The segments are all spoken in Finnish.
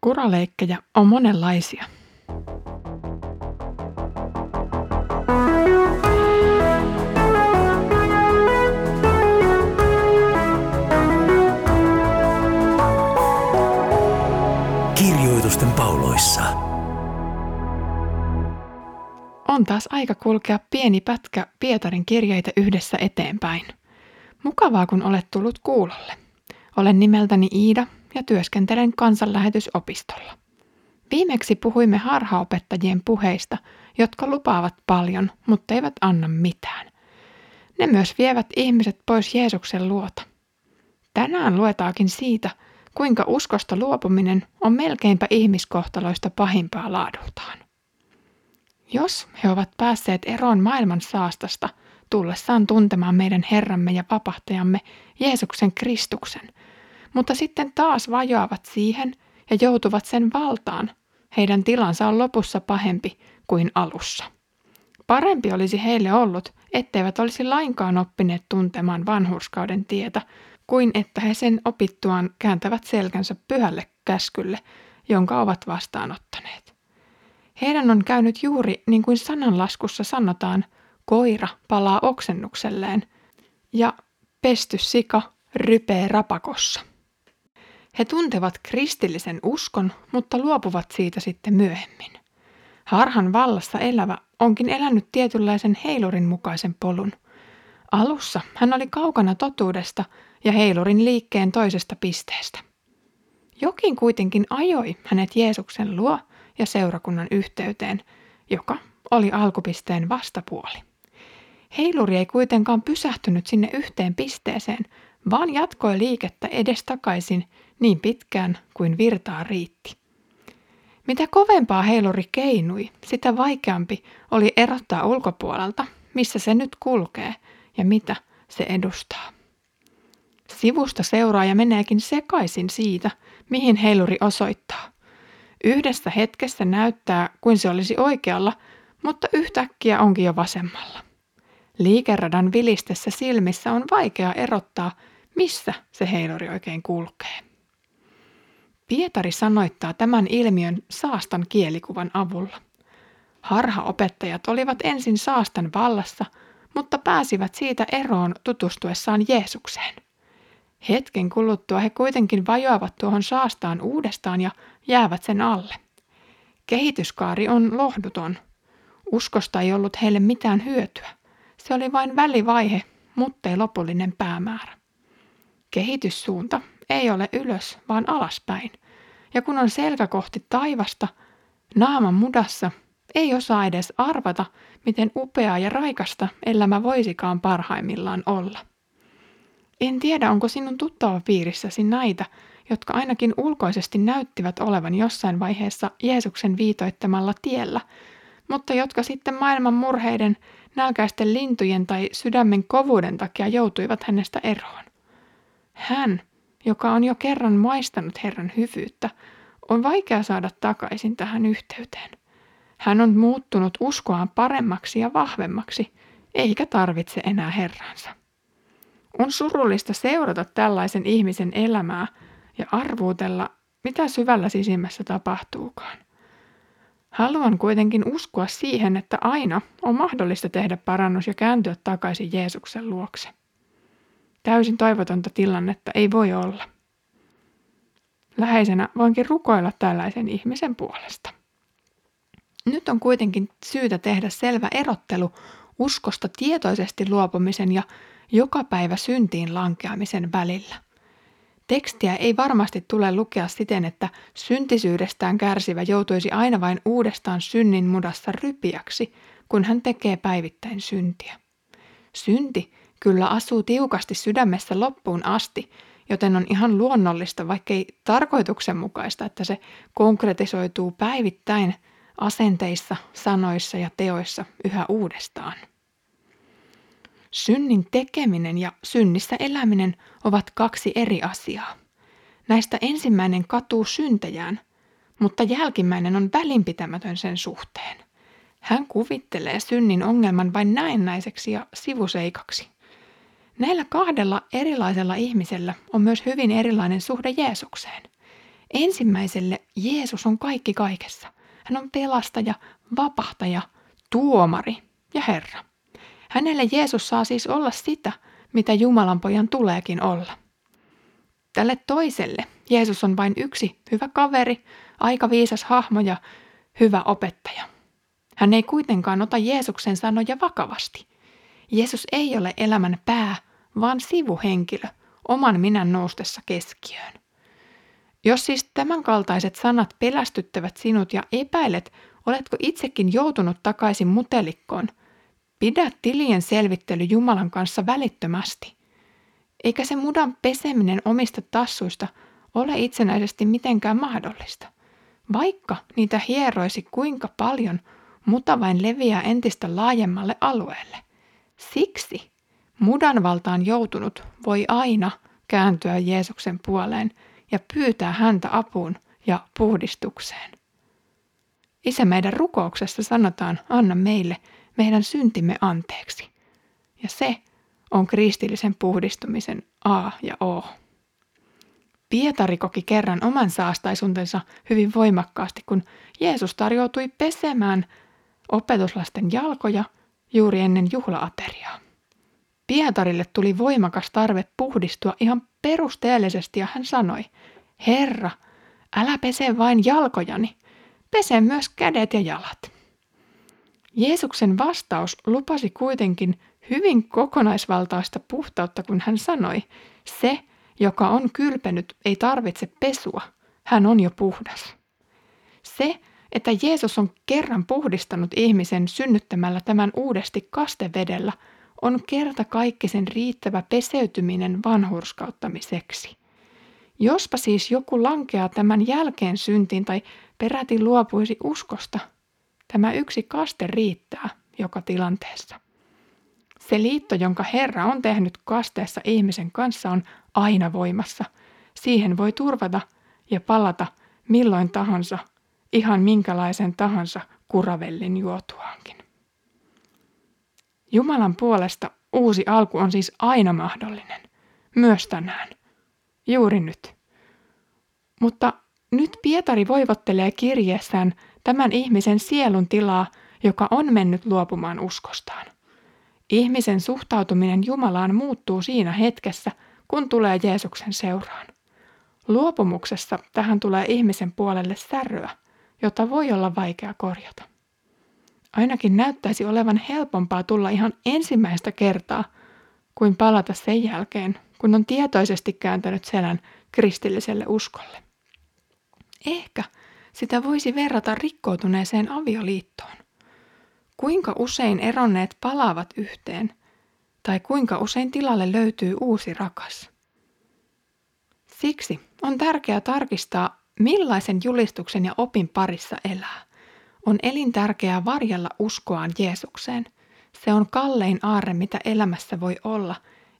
Kuraleikkejä on monenlaisia. Kirjoitusten pauloissa. On taas aika kulkea pieni pätkä Pietarin kirjeitä yhdessä eteenpäin. Mukavaa, kun olet tullut kuulolle. Olen nimeltäni Iida ja työskentelen kansanlähetysopistolla. Viimeksi puhuimme harhaopettajien puheista, jotka lupaavat paljon, mutta eivät anna mitään. Ne myös vievät ihmiset pois Jeesuksen luota. Tänään luetaakin siitä, kuinka uskosta luopuminen on melkeinpä ihmiskohtaloista pahimpaa laadultaan. Jos he ovat päässeet eroon maailman saastasta, tullessaan tuntemaan meidän Herramme ja vapahtajamme Jeesuksen Kristuksen – mutta sitten taas vajoavat siihen ja joutuvat sen valtaan. Heidän tilansa on lopussa pahempi kuin alussa. Parempi olisi heille ollut, etteivät olisi lainkaan oppineet tuntemaan vanhurskauden tietä, kuin että he sen opittuaan kääntävät selkänsä pyhälle käskylle, jonka ovat vastaanottaneet. Heidän on käynyt juuri niin kuin sananlaskussa sanotaan, koira palaa oksennukselleen ja pesty sika rypee rapakossa. He tuntevat kristillisen uskon, mutta luopuvat siitä sitten myöhemmin. Harhan vallassa elävä onkin elänyt tietynlaisen heilurin mukaisen polun. Alussa hän oli kaukana totuudesta ja heilurin liikkeen toisesta pisteestä. Jokin kuitenkin ajoi hänet Jeesuksen luo ja seurakunnan yhteyteen, joka oli alkupisteen vastapuoli. Heiluri ei kuitenkaan pysähtynyt sinne yhteen pisteeseen, vaan jatkoi liikettä edestakaisin niin pitkään kuin virtaa riitti. Mitä kovempaa heiluri keinui, sitä vaikeampi oli erottaa ulkopuolelta, missä se nyt kulkee ja mitä se edustaa. Sivusta seuraaja meneekin sekaisin siitä, mihin heiluri osoittaa. Yhdessä hetkessä näyttää kuin se olisi oikealla, mutta yhtäkkiä onkin jo vasemmalla. Liikeradan vilistessä silmissä on vaikea erottaa, missä se heiluri oikein kulkee. Pietari sanoittaa tämän ilmiön saastan kielikuvan avulla. Harhaopettajat olivat ensin saastan vallassa, mutta pääsivät siitä eroon tutustuessaan Jeesukseen. Hetken kuluttua he kuitenkin vajoavat tuohon saastaan uudestaan ja jäävät sen alle. Kehityskaari on lohduton. Uskosta ei ollut heille mitään hyötyä. Se oli vain välivaihe, muttei lopullinen päämäärä. Kehityssuunta ei ole ylös, vaan alaspäin. Ja kun on selkä kohti taivasta, naaman mudassa, ei osaa edes arvata, miten upeaa ja raikasta elämä voisikaan parhaimmillaan olla. En tiedä, onko sinun tuttava piirissäsi näitä, jotka ainakin ulkoisesti näyttivät olevan jossain vaiheessa Jeesuksen viitoittamalla tiellä, mutta jotka sitten maailman murheiden, nälkäisten lintujen tai sydämen kovuuden takia joutuivat hänestä eroon. Hän, joka on jo kerran maistanut Herran hyvyyttä, on vaikea saada takaisin tähän yhteyteen. Hän on muuttunut uskoaan paremmaksi ja vahvemmaksi, eikä tarvitse enää Herransa. On surullista seurata tällaisen ihmisen elämää ja arvuutella, mitä syvällä sisimmässä tapahtuukaan. Haluan kuitenkin uskoa siihen, että aina on mahdollista tehdä parannus ja kääntyä takaisin Jeesuksen luokse. Täysin toivotonta tilannetta ei voi olla. Läheisenä voinkin rukoilla tällaisen ihmisen puolesta. Nyt on kuitenkin syytä tehdä selvä erottelu uskosta tietoisesti luopumisen ja joka päivä syntiin lankeamisen välillä. Tekstiä ei varmasti tule lukea siten, että syntisyydestään kärsivä joutuisi aina vain uudestaan synnin mudassa rypiäksi, kun hän tekee päivittäin syntiä. Synti kyllä asuu tiukasti sydämessä loppuun asti, joten on ihan luonnollista, vaikkei tarkoituksenmukaista, että se konkretisoituu päivittäin asenteissa, sanoissa ja teoissa yhä uudestaan. Synnin tekeminen ja synnissä eläminen ovat kaksi eri asiaa. Näistä ensimmäinen katuu syntejään, mutta jälkimmäinen on välinpitämätön sen suhteen. Hän kuvittelee synnin ongelman vain näennäiseksi ja sivuseikaksi – Näillä kahdella erilaisella ihmisellä on myös hyvin erilainen suhde Jeesukseen. Ensimmäiselle Jeesus on kaikki kaikessa. Hän on pelastaja, vapahtaja, tuomari ja Herra. Hänelle Jeesus saa siis olla sitä, mitä Jumalan pojan tuleekin olla. Tälle toiselle Jeesus on vain yksi hyvä kaveri, aika viisas hahmo ja hyvä opettaja. Hän ei kuitenkaan ota Jeesuksen sanoja vakavasti. Jeesus ei ole elämän pää, vaan sivuhenkilö, oman minän noustessa keskiöön. Jos siis tämänkaltaiset sanat pelästyttävät sinut ja epäilet, oletko itsekin joutunut takaisin mutelikkoon, pidä tilien selvittely Jumalan kanssa välittömästi. Eikä se mudan peseminen omista tassuista ole itsenäisesti mitenkään mahdollista. Vaikka niitä hieroisi kuinka paljon, muta vain leviää entistä laajemmalle alueelle. Siksi mudan valtaan joutunut voi aina kääntyä Jeesuksen puoleen ja pyytää häntä apuun ja puhdistukseen. Isä meidän rukouksessa sanotaan, anna meille meidän syntimme anteeksi. Ja se on kristillisen puhdistumisen A ja O. Pietari koki kerran oman saastaisuntensa hyvin voimakkaasti, kun Jeesus tarjoutui pesemään opetuslasten jalkoja juuri ennen juhlaateriaa. Pietarille tuli voimakas tarve puhdistua ihan perusteellisesti ja hän sanoi, Herra, älä pese vain jalkojani, pese myös kädet ja jalat. Jeesuksen vastaus lupasi kuitenkin hyvin kokonaisvaltaista puhtautta, kun hän sanoi, se, joka on kylpenyt, ei tarvitse pesua, hän on jo puhdas. Se, että Jeesus on kerran puhdistanut ihmisen synnyttämällä tämän uudesti kastevedellä, on kerta kaikkisen riittävä peseytyminen vanhurskauttamiseksi. Jospa siis joku lankeaa tämän jälkeen syntiin tai peräti luopuisi uskosta, tämä yksi kaste riittää joka tilanteessa. Se liitto, jonka Herra on tehnyt kasteessa ihmisen kanssa, on aina voimassa. Siihen voi turvata ja palata milloin tahansa, ihan minkälaisen tahansa kuravellin juotuaankin. Jumalan puolesta uusi alku on siis aina mahdollinen, myös tänään, juuri nyt. Mutta nyt Pietari voivottelee kirjeessään tämän ihmisen sielun tilaa, joka on mennyt luopumaan uskostaan. Ihmisen suhtautuminen Jumalaan muuttuu siinä hetkessä, kun tulee Jeesuksen seuraan. Luopumuksessa tähän tulee ihmisen puolelle särryä, jota voi olla vaikea korjata. Ainakin näyttäisi olevan helpompaa tulla ihan ensimmäistä kertaa kuin palata sen jälkeen, kun on tietoisesti kääntänyt selän kristilliselle uskolle. Ehkä sitä voisi verrata rikkoutuneeseen avioliittoon. Kuinka usein eronneet palaavat yhteen, tai kuinka usein tilalle löytyy uusi rakas. Siksi on tärkeää tarkistaa, millaisen julistuksen ja opin parissa elää. On elintärkeää varjella uskoaan Jeesukseen. Se on kallein aarre, mitä elämässä voi olla,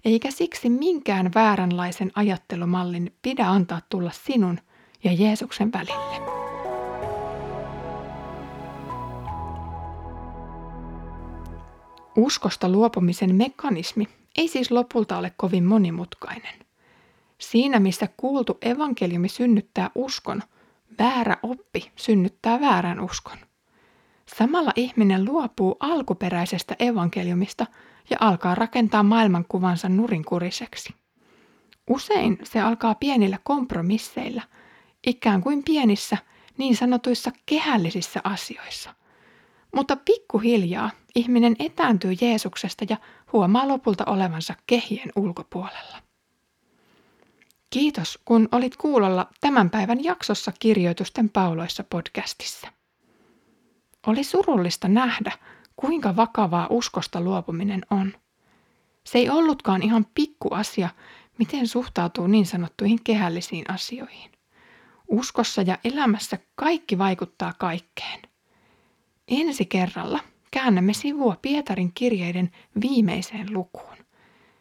eikä siksi minkään vääränlaisen ajattelumallin pidä antaa tulla sinun ja Jeesuksen välille. Uskosta luopumisen mekanismi ei siis lopulta ole kovin monimutkainen. Siinä missä kuultu evankeliumi synnyttää uskon, väärä oppi synnyttää väärän uskon. Samalla ihminen luopuu alkuperäisestä evankeliumista ja alkaa rakentaa maailmankuvansa nurinkuriseksi. Usein se alkaa pienillä kompromisseilla, ikään kuin pienissä niin sanotuissa kehällisissä asioissa. Mutta pikkuhiljaa ihminen etääntyy Jeesuksesta ja huomaa lopulta olevansa kehien ulkopuolella. Kiitos, kun olit kuulolla tämän päivän jaksossa Kirjoitusten pauloissa podcastissa. Oli surullista nähdä, kuinka vakavaa uskosta luopuminen on. Se ei ollutkaan ihan pikku asia, miten suhtautuu niin sanottuihin kehällisiin asioihin. Uskossa ja elämässä kaikki vaikuttaa kaikkeen. Ensi kerralla käännämme sivua Pietarin kirjeiden viimeiseen lukuun.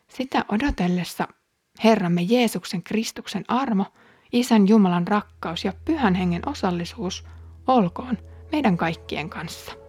Sitä odotellessa Herramme Jeesuksen Kristuksen armo, Isän Jumalan rakkaus ja Pyhän Hengen osallisuus olkoon meidän kaikkien kanssa.